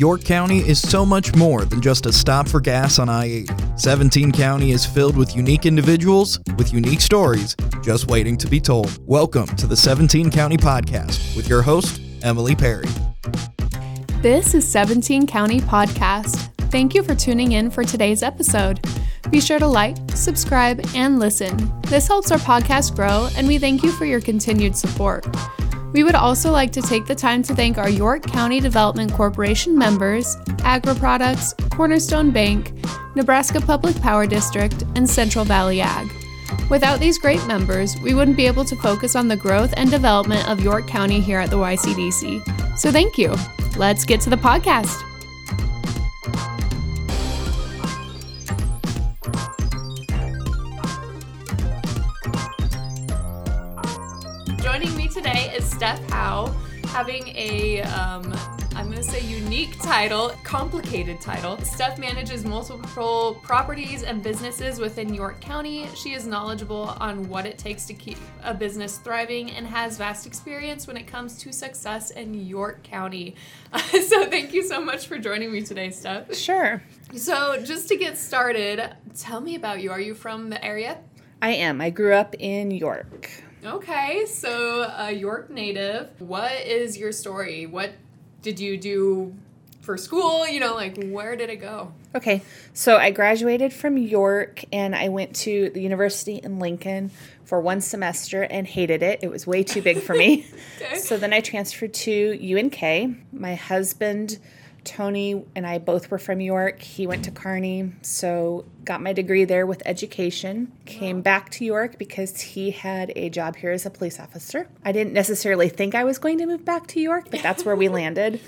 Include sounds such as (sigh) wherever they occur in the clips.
York County is so much more than just a stop for gas on I 8. 17 County is filled with unique individuals with unique stories just waiting to be told. Welcome to the 17 County Podcast with your host, Emily Perry. This is 17 County Podcast. Thank you for tuning in for today's episode. Be sure to like, subscribe, and listen. This helps our podcast grow, and we thank you for your continued support. We would also like to take the time to thank our York County Development Corporation members, Agri Products, Cornerstone Bank, Nebraska Public Power District, and Central Valley Ag. Without these great members, we wouldn't be able to focus on the growth and development of York County here at the YCDC. So thank you. Let's get to the podcast. Steph Howe, having a um, I'm going to say unique title, complicated title. Steph manages multiple properties and businesses within York County. She is knowledgeable on what it takes to keep a business thriving and has vast experience when it comes to success in York County. (laughs) so, thank you so much for joining me today, Steph. Sure. So, just to get started, tell me about you. Are you from the area? I am. I grew up in York. Okay, so a York native. What is your story? What did you do for school? You know, like where did it go? Okay, so I graduated from York and I went to the university in Lincoln for one semester and hated it. It was way too big for me. (laughs) okay. So then I transferred to UNK. My husband, Tony, and I both were from York. He went to Kearney, so got my degree there with education. Came wow. back to York because he had a job here as a police officer. I didn't necessarily think I was going to move back to York, but that's where we (laughs) landed.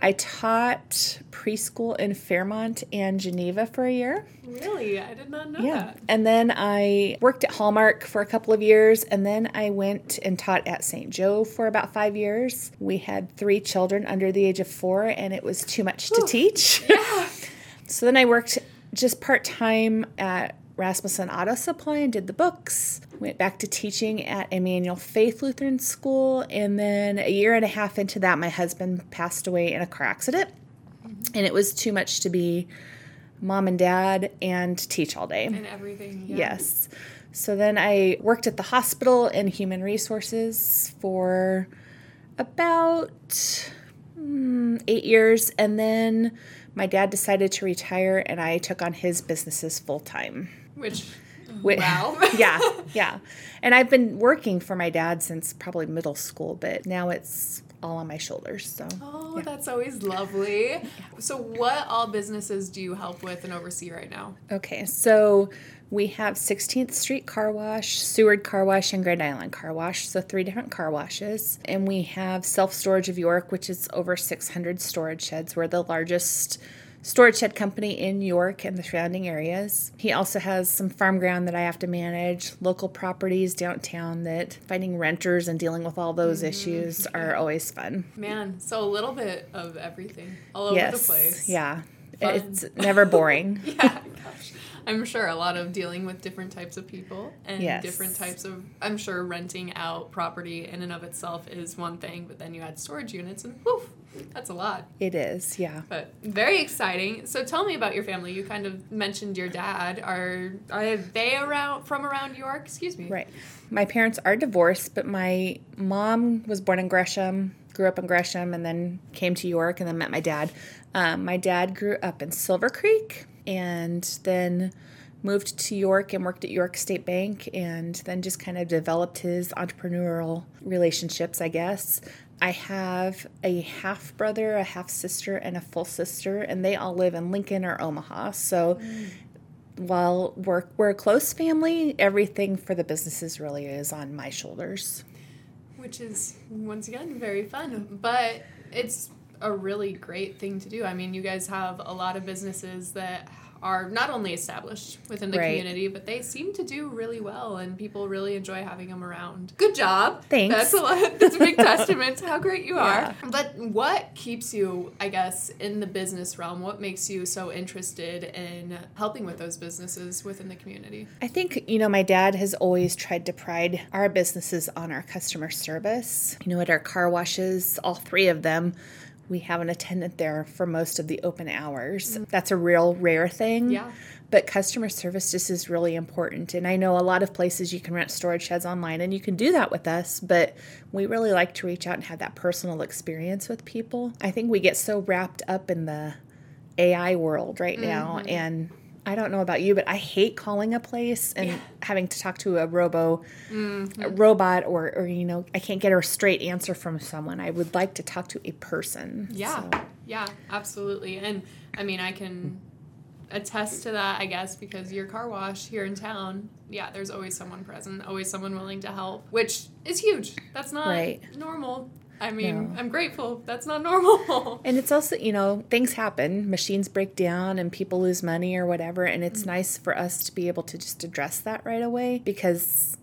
I taught preschool in Fairmont and Geneva for a year. Really? I did not know yeah. that. And then I worked at Hallmark for a couple of years, and then I went and taught at St. Joe for about five years. We had three children under the age of four, and it was too much to Ooh. teach. Yeah. (laughs) so then I worked just part time at Rasmussen Auto Supply and did the books. Went back to teaching at Emmanuel Faith Lutheran School. And then a year and a half into that, my husband passed away in a car accident. And it was too much to be mom and dad and teach all day. And everything. Yeah. Yes. So then I worked at the hospital in human resources for about mm, eight years. And then my dad decided to retire, and I took on his businesses full time. Which, wow. (laughs) yeah, yeah. And I've been working for my dad since probably middle school, but now it's all on my shoulders. So Oh, yeah. that's always lovely. Yeah. So what all businesses do you help with and oversee right now? Okay. So we have 16th Street Car Wash, Seward Car Wash, and Grand Island Car Wash. So three different car washes. And we have Self Storage of York, which is over 600 storage sheds. We're the largest storage shed company in York and the surrounding areas. He also has some farm ground that I have to manage, local properties downtown that finding renters and dealing with all those mm-hmm. issues are always fun. Man, so a little bit of everything all over the place. Yeah. Fun. It's never boring. (laughs) yeah, gosh. I'm sure a lot of dealing with different types of people and yes. different types of I'm sure renting out property in and of itself is one thing, but then you add storage units and woof, that's a lot. It is, yeah. But very exciting. So tell me about your family. You kind of mentioned your dad. Are are they around from around York? Excuse me. Right. My parents are divorced, but my mom was born in Gresham, grew up in Gresham, and then came to York and then met my dad. Um, my dad grew up in Silver Creek and then moved to York and worked at York State Bank and then just kind of developed his entrepreneurial relationships, I guess. I have a half brother, a half sister, and a full sister, and they all live in Lincoln or Omaha. So mm. while we're, we're a close family, everything for the businesses really is on my shoulders. Which is, once again, very fun. But it's a really great thing to do. I mean, you guys have a lot of businesses that are not only established within the right. community, but they seem to do really well, and people really enjoy having them around. Good job. Thanks. That's a lot. That's a big (laughs) testament to how great you are. But what keeps you, I guess, in the business realm? What makes you so interested in helping with those businesses within the community? I think you know my dad has always tried to pride our businesses on our customer service. You know, at our car washes, all three of them we have an attendant there for most of the open hours. That's a real rare thing. Yeah. But customer service just is really important. And I know a lot of places you can rent storage sheds online and you can do that with us, but we really like to reach out and have that personal experience with people. I think we get so wrapped up in the AI world right now mm-hmm. and I don't know about you, but I hate calling a place and having to talk to a robo, mm-hmm. a robot, or, or you know, I can't get a straight answer from someone. I would like to talk to a person. Yeah. So, Yeah, absolutely. And I mean, I can attest to that, I guess, because your car wash here in town, yeah, there's always someone present, always someone willing to help, which is huge. That's not Right. normal. I mean, No. I'm grateful. That's not normal. (laughs) and it's also, you know, things happen, machines break down, and people lose money or whatever. And it's mm. nice for us to be able to just address that right away because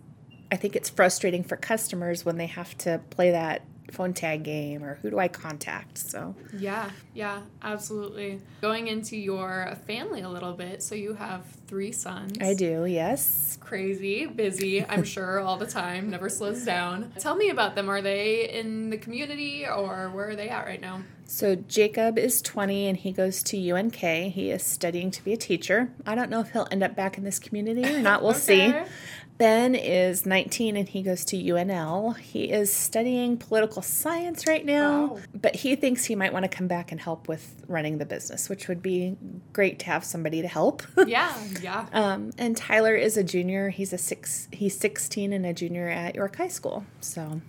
I think it's frustrating for customers when they have to play that phone tag game or who do I contact. So, yeah, yeah, absolutely. Going into your family a little bit, so you have three sons. I do, yes. crazy, busy, I'm (laughs) sure, all the time, never slows down. Tell me about them. Are they in the community or where are they at right now? So Jacob is 20 and he goes to UNK. He is studying to be a teacher. I don't know if he'll end up back in this community or not. We'll (laughs) see. Ben is 19 and he goes to UNL. He is studying political science right now, Wow. but he thinks he might want to come back and help with running the business, which would be great to have somebody to help. (laughs) Yeah, yeah. um, and Tyler is a junior. He's a six. He's 16 and a junior at York High School. So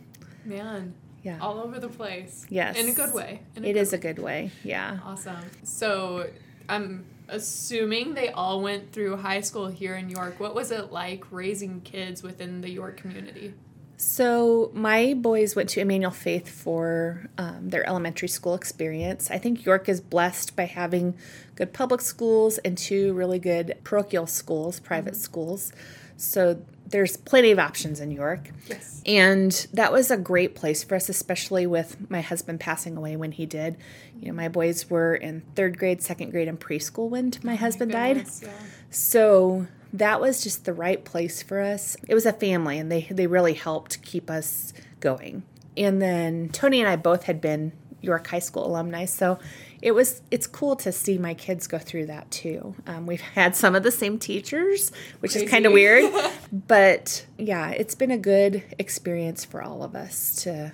Man, yeah, all over the place. Yes. In a good way. In it good is a good way. Yeah. Awesome. So I'm assuming they all went through high school here in York. What was it like raising kids within the York community? So my boys went to Emmanuel Faith for um, their elementary school experience. I think York is blessed by having good public schools and two really good parochial schools, private schools. So there's plenty of options in York. Yes. And that was a great place for us, especially with my husband passing away when he did. You know, my boys were in third grade, second grade, and preschool when oh my husband died. Goodness, yeah. So that was just the right place for us. It was a family, and they they really helped keep us going. And then Tony and I both had been York High School alumni, so it was it's cool to see my kids go through that too. Um, we've had some of the same teachers, which is kind of weird, (laughs) but yeah, it's been a good experience for all of us. To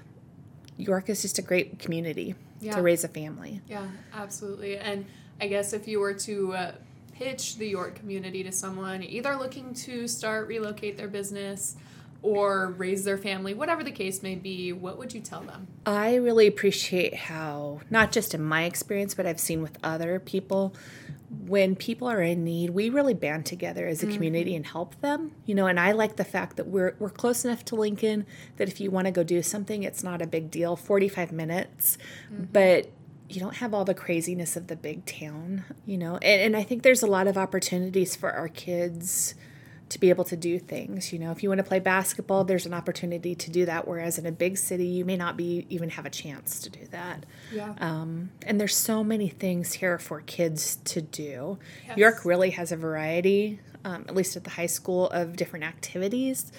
York is just a great community Yeah. to raise a family. Yeah, absolutely. And I guess if you were to uh, pitch the York community to someone either looking to start relocate their business or raise their family, whatever the case may be, what would you tell them? I really appreciate how, not just in my experience, but I've seen with other people, when people are in need, we really band together as a mm-hmm. community and help them. You know, and I like the fact that we're we're close enough to Lincoln that if you want to go do something, it's not a big deal. Forty five minutes, mm-hmm. but you don't have all the craziness of the big town. You know, and, and I think there's a lot of opportunities for our kids to be able to do things. You know, if you want to play basketball, there's an opportunity to do that. Whereas in a big city, you may not be even have a chance to do that. Yeah. Um, and there's so many things here for kids to do. Yes. York really has a variety, um, at least at the high school, of different activities.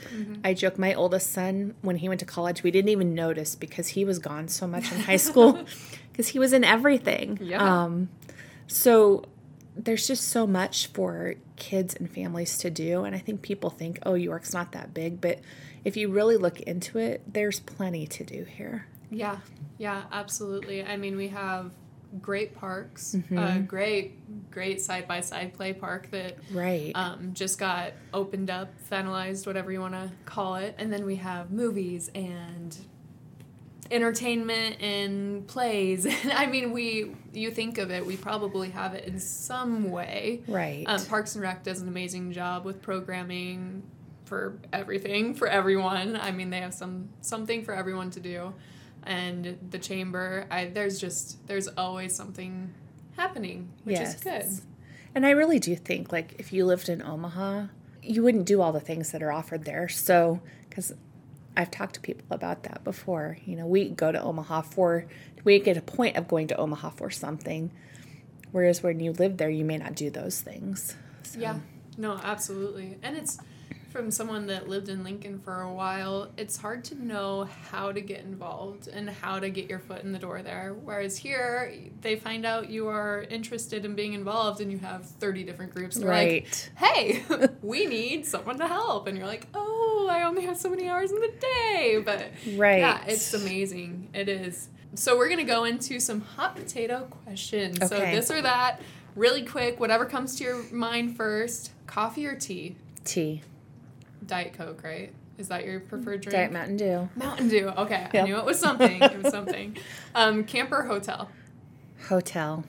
I joke my oldest son, when he went to college, we didn't even notice because he was gone so much in high school (laughs) (laughs) because he was in everything. Yeah. Um, so there's just so much for kids and families to do. And I think people think, oh, York's not that big. But if you really look into it, there's plenty to do here. Yeah, yeah, absolutely. I mean, we have great parks, Mm-hmm. a great, great side by side play park that Right. um, just got opened up, finalized, whatever you want to call it. And then we have movies and entertainment and plays. (laughs) I mean, we you think of it, we probably have it in some way. right. Um, Parks and Rec does an amazing job with programming for everything for everyone. I mean, they have some something for everyone to do, and the chamber. I there's just there's always something happening, which is good. And I really do think, like, if you lived in Omaha, you wouldn't do all the things that are offered there. So, because I've talked to people about that before. You know, we go to Omaha for, we get a point of going to Omaha for something. Whereas when you live there, you may not do those things. So, Yeah, no, absolutely, and it's from someone that lived in Lincoln for a while, it's hard to know how to get involved and how to get your foot in the door there. Whereas here, they find out you are interested in being involved and you have 30 different groups. Right. like, hey, (laughs) we need someone to help. And you're like, oh, I only have so many hours in the day. But Right. yeah, it's amazing. It is. So we're going to go into some hot potato questions. Okay. So this or that, really quick, whatever comes to your mind first. Coffee or tea? Tea. Diet Coke, right? Is that your preferred drink? Diet Mountain Dew. Mountain Dew. Okay, I knew it was something. It was (laughs) something. Um, camper hotel. Hotel.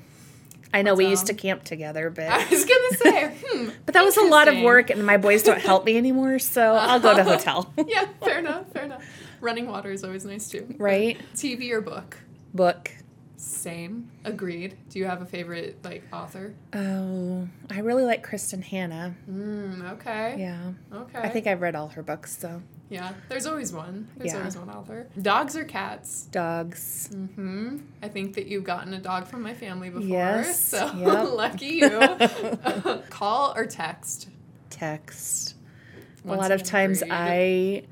I know we used to camp together, but (laughs) I was gonna say, hmm. (laughs) but that was a lot of work, and my boys don't help me anymore, so I'll go to (laughs) hotel. Yeah, fair enough. Fair enough. Running water is always nice too. right? TV or book? Book. Same. Agreed. Do you have a favorite like author? Oh, I really like Kristin Hannah. Mm, okay. Yeah, Okay. I think I've read all her books. So Yeah. There's always one. There's Yeah. always one author. Dogs or cats? dogs. Hmm. I think that you've gotten a dog from my family before. Yes, So (laughs) yep. lucky you. (laughs) Call or text? text. Once a lot of times agreed. I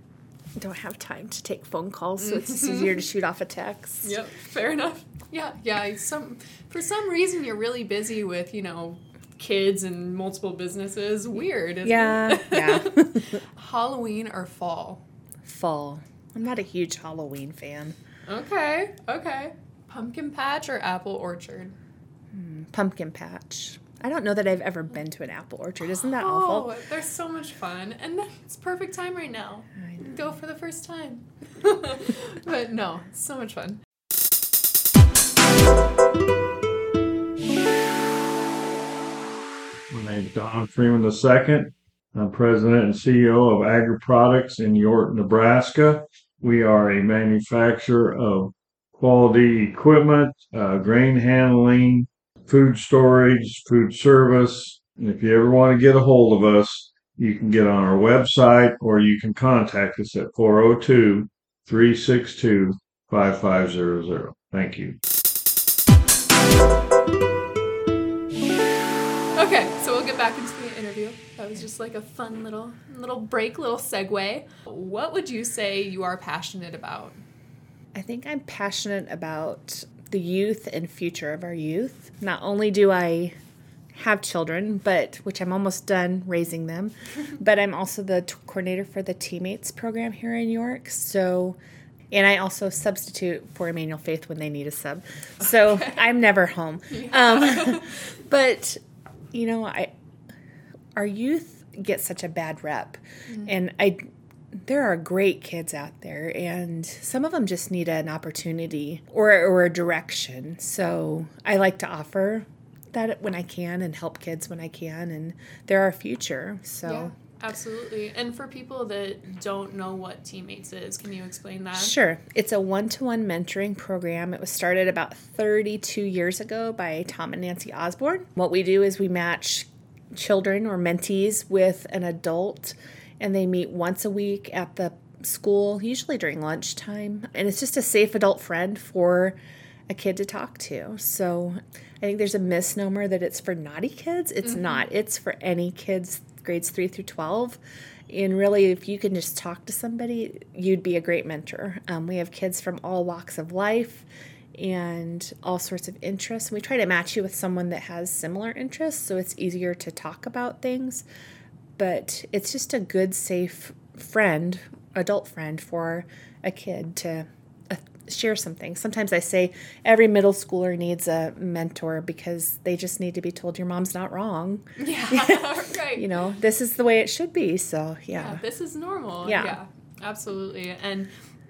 don't have time to take phone calls, so it's (laughs) easier to shoot off a text. Yep, fair enough. Yeah, yeah. Some for some reason you're really busy with you know kids and multiple businesses. Weird. Isn't Yeah, It? (laughs) yeah. (laughs) Halloween or fall? Fall. I'm not a huge Halloween fan. Okay, okay. Pumpkin patch or apple orchard? Hmm, pumpkin patch. I don't know that I've ever been to an apple orchard. Isn't that oh, awful? they're so much fun, and it's perfect time right now. Go for the first time. (laughs) but no, it's so much fun. Name's Don Freeman II. I'm president and CEO of Agri Products in York, Nebraska. We are a manufacturer of quality equipment, uh, grain handling, food storage, food service. And if you ever want to get a hold of us, you can get on our website or you can contact us at 402 362 5500. Thank you. Okay, back into the interview. That was just like a fun little little break, little segue. What would you say you are passionate about? I think I'm passionate about the youth and future of our youth. Not only do I have children, but which I'm almost done raising them, (laughs) but I'm also the t- coordinator for the Teammates program here in York. So, and I also substitute for Emmanuel Faith when they need a sub. So I'm never home. (laughs) Um, (laughs) but you know, I our youth get such a bad rep, and I there are great kids out there and some of them just need an opportunity or, or a direction so i like to offer that when i can and help kids when i can and they're our future so Yeah, absolutely. And for people that don't know what Teammates is, can you explain that? Sure. It's a one to one mentoring program. It was started about 32 years ago by Tom and Nancy Osborne. What we do is we match children or mentees with an adult, and they meet once a week at the school, usually during lunchtime. And it's just a safe adult friend for a kid to talk to. So I think there's a misnomer that it's for naughty kids. It's not, it's for any kids grades 3 through 12 and really if you can just talk to somebody you'd be a great mentor um, we have kids from all walks of life and all sorts of interests And we try to match you with someone that has similar interests so it's easier to talk about things but it's just a good safe friend adult friend for a kid to uh, share something sometimes i say every middle schooler needs a mentor because they just need to be told your mom's not wrong Yeah, (laughs) (laughs) right. you know this is the way it should be so yeah, yeah this is normal. Yeah. yeah, absolutely. And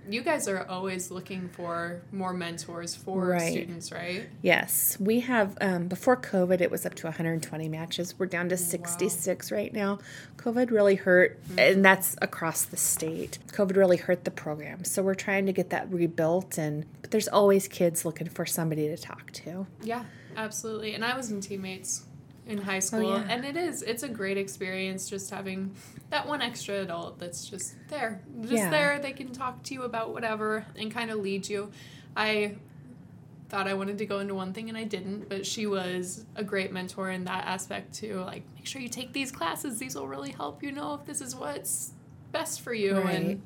you guys are always looking for more mentors for Right. students, right? yes we have um, before covid it was up to 120 matches we're down to 66 right now covid really hurt and that's across the state covid really hurt the program so we're trying to get that rebuilt and but there's always kids looking for somebody to talk to Yeah, absolutely. And I was in teammates in high school, Oh, yeah. and it is it's a great experience just having that one extra adult that's just there, just Yeah. there. They can talk to you about whatever and kind of lead you. I thought I wanted to go into one thing and I didn't, but she was a great mentor in that aspect too. Like, make sure you take these classes. These will really help you know if this is what's best for you. Right. And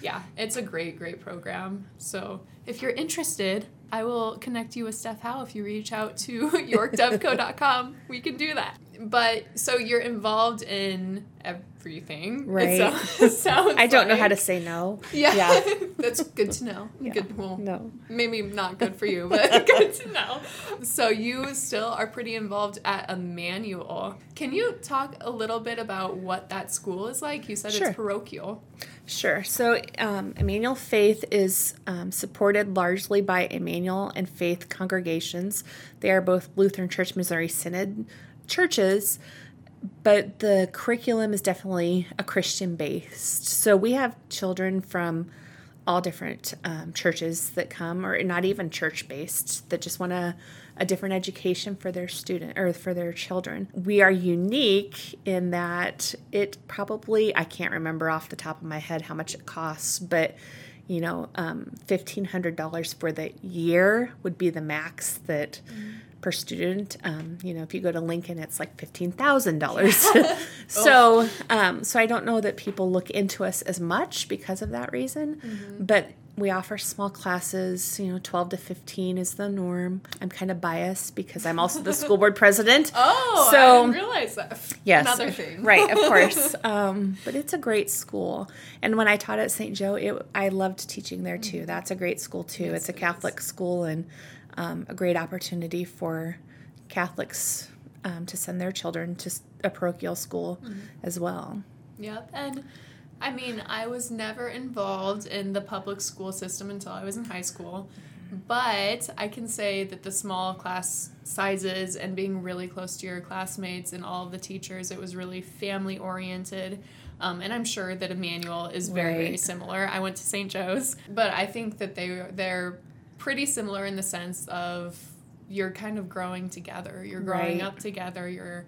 yeah, it's a great, great program. So if you're interested, I will connect you with Steph Howe if you reach out to (laughs) (laughs) yorkdevco.com. we can do that. But so you're involved in everything. Right. (laughs) sounds I don't know how to say no. Yeah, Yeah. (laughs) that's good to know. Good. Well, No. maybe not good for you, (laughs) but good to know. So you still are pretty involved at Emmanuel. Can you talk a little bit about what that school is like? You said Sure. it's parochial. Sure. So, um, Emmanuel Faith is um, supported largely by Emmanuel and Faith congregations. They are both Lutheran Church Missouri Synod churches, but the curriculum is definitely a Christian based. So, we have children from all different um, churches that come, or not even church based, that just want a, a different education for their student or for their children. We are unique in that it probably, I can't remember off the top of my head how much it costs, but you know, um, $1,500 for the year would be the max that per student. Um, you know, if you go to Lincoln, it's like $15,000. (laughs) (laughs) so, um, so I don't know that people look into us as much because of that reason, but we offer small classes, you know, 12 to 15 is the norm. I'm kind of biased because I'm also the school board (laughs) president. Oh, So- I didn't realize that. Yes. Another thing. right, of course. Um, but it's a great school. And when I taught at St. Joe, it, I loved teaching there too. That's a great school too. it's a it. Catholic school and um, a great opportunity for Catholics um, to send their children to a parochial school as well. Yep. And I mean, I was never involved in the public school system until I was in high school. But I can say that the small class sizes and being really close to your classmates and all of the teachers, it was really family oriented. Um, and I'm sure that Emmanuel is very, very similar. I went to St. Joe's, but I think that they they're pretty similar in the sense of you're kind of growing together. You're growing Right. up together. You're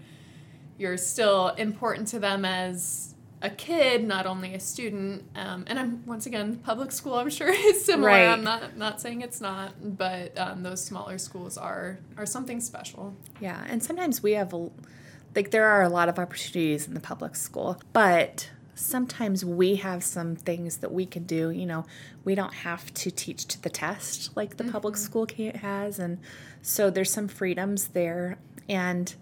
you're still important to them as a kid, not only a student. Um, and I'm once again public school. I'm sure (laughs) is similar. Right. I'm not not saying it's not, but um, those smaller schools are are something special. Yeah, and sometimes we have, a- like, there are a lot of opportunities in the public school, but sometimes we have some things that we can do. You know, we don't have to teach to the test like the public mm-hmm. school has, and so there's some freedoms there, and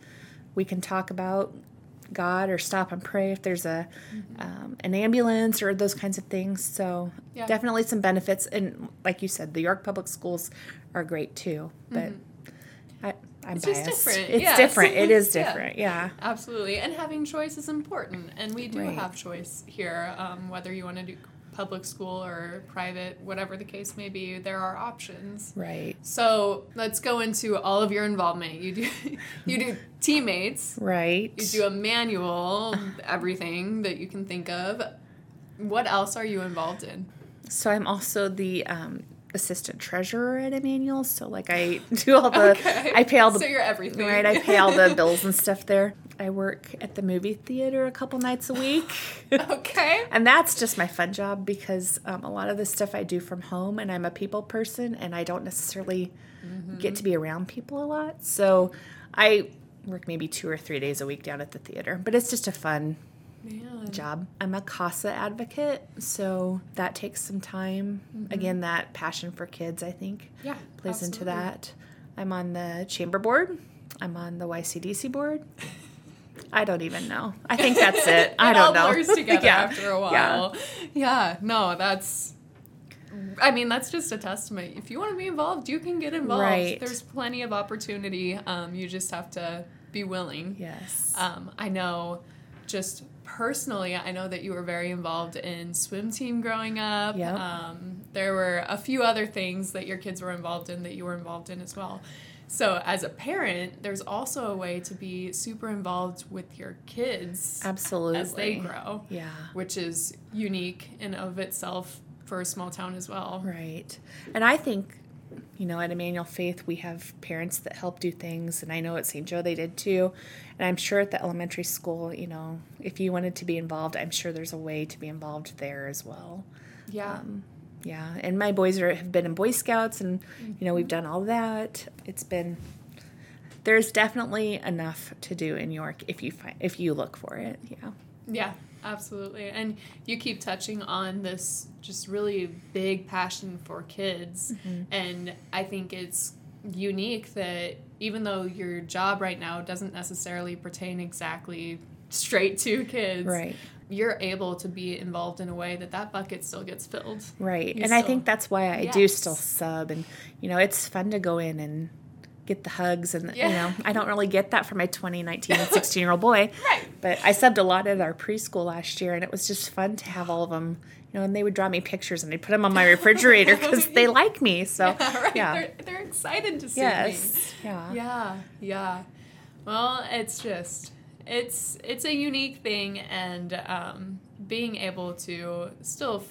we can talk about God or stop and pray if there's a mm-hmm. um, an ambulance or those kinds of things. So Yeah. definitely some benefits, and like you said, the York Public Schools are great too, but. Mm-hmm. I, I'm It's just different, It's yes. different. It is (laughs) Yeah. different. Yeah. Absolutely, and having choice is important, and we do Right. have choice here. Um, whether you want to do public school or private, whatever the case may be, there are options. Right. So let's go into all of your involvement. You do (laughs) you do teammates. Right. You do Emmanuel, everything that you can think of. What else are you involved in? so I'm also the um, assistant treasurer at Emmanuel. So like I (laughs) do all the, Okay. I pay all the, So you're everything. right. I pay all the (laughs) bills and stuff there. I work at the movie theater a couple nights a week. (laughs) okay. And that's just my fun job because um, a lot of the stuff I do from home, and I'm a people person, and I don't necessarily get to be around people a lot. So I work maybe two or three days a week down at the theater, but it's just a fun Man. job. I'm a CASA advocate, so that takes some time. Again, that passion for kids, I think, Yeah. plays into that. I'm on the chamber board. I'm on the YCDC board. I don't even know. I think that's it. (laughs) I don't know. together (laughs) Yeah. after a Yeah. while. Yeah. No, that's. I mean, that's just a testament. If you want to be involved, you can get involved. Right. There's plenty of opportunity. Um, you just have to be willing. Yes. Um, I know, just personally, I know that you were very involved in swim team growing up. Yep. Um, there were a few other things that your kids were involved in that you were involved in as well. So, as a parent, there's also a way to be super involved with your kids Absolutely. as they grow, Yeah. which is unique in of itself for a small town as well. Right. And I think, you know, at Emmanuel Faith, we have parents that help do things. And I know at St. Joe they did too. And I'm sure at the elementary school, you know, if you wanted to be involved, I'm sure there's a way to be involved there as well. Yeah. Um, yeah. And my boys are have been in Boy Scouts, and you know we've done all that. It's been there's definitely enough to do in York if you find if you look for it. Yeah. Yeah, absolutely. And you keep touching on this just really big passion for kids. Mm-hmm. And I think it's unique that even though your job right now doesn't necessarily pertain exactly straight to kids. Right. You're able to be involved in a way that that bucket still gets filled. Right. You and still, I think that's why I yes. do still sub. And, you know, it's fun to go in and get the hugs and yeah. you know i don't really get that for my 20 19 and (laughs) 16 year old boy right but i subbed a lot at our preschool last year and it was just fun to have all of them you know and they would draw me pictures and they put them on my (laughs) refrigerator because they (laughs) like me so yeah, right. yeah. They're, they're, excited to see yes. me yeah yeah yeah well it's just it's it's a unique thing and um, being able to still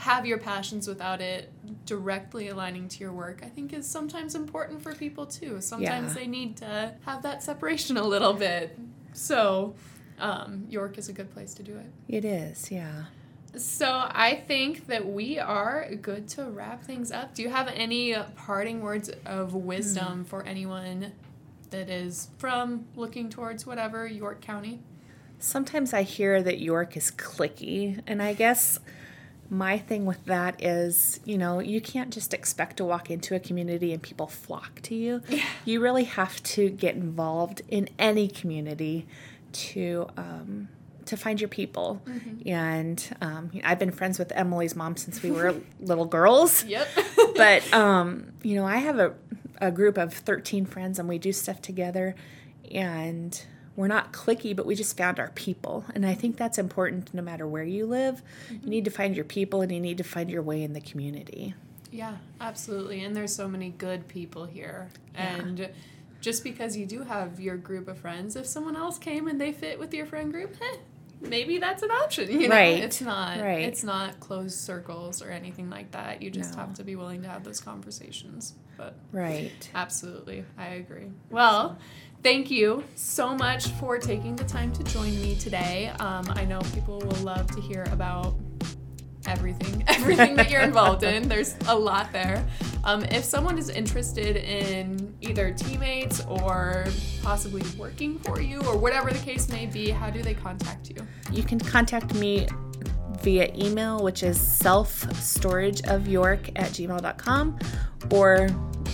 have your passions without it directly aligning to your work, I think is sometimes important for people too. Sometimes yeah. they need to have that separation a little bit. So, um, York is a good place to do it. It is, yeah. So, I think that we are good to wrap things up. Do you have any parting words of wisdom mm. for anyone that is from looking towards whatever York County? Sometimes I hear that York is clicky, and I guess my thing with that is, you know, you can't just expect to walk into a community and people flock to you. Yeah. You really have to get involved in any community to um, to find your people. Mm-hmm. And um, I've been friends with Emily's mom since we were (laughs) little girls. Yep. (laughs) but um, you know, I have a a group of thirteen friends, and we do stuff together, and we're not clicky, but we just found our people. And I think that's important no matter where you live. Mm-hmm. You need to find your people and you need to find your way in the community. Yeah, absolutely. And there's so many good people here. Yeah. And just because you do have your group of friends, if someone else came and they fit with your friend group, (laughs) eh, maybe that's an option. You know, right. it's not right. it's not closed circles or anything like that. You just no. have to be willing to have those conversations. But right, absolutely, I agree. Well, thank you so much for taking the time to join me today. Um, I know people will love to hear about everything, (laughs) everything that you're involved in. (laughs) There's a lot there. Um, if someone is interested in either teammates or possibly working for you or whatever the case may be, how do they contact you? You can contact me via email, which is selfstorageofyork at gmail.com, or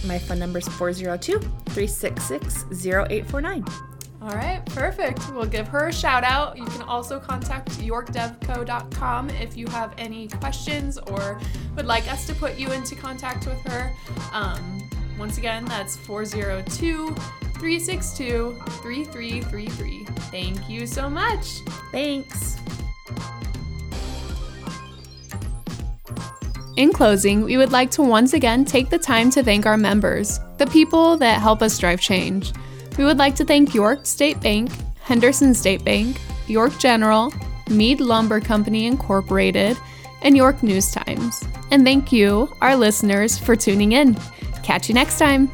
my phone number is 402 366 0849. All right, perfect. We'll give her a shout out. You can also contact yorkdevco.com if you have any questions or would like us to put you into contact with her. Um, once again, that's 402 362 3333. Thank you so much. Thanks. In closing, we would like to once again take the time to thank our members, the people that help us drive change. We would like to thank York State Bank, Henderson State Bank, York General, Mead Lumber Company Incorporated, and York News Times. And thank you, our listeners, for tuning in. Catch you next time.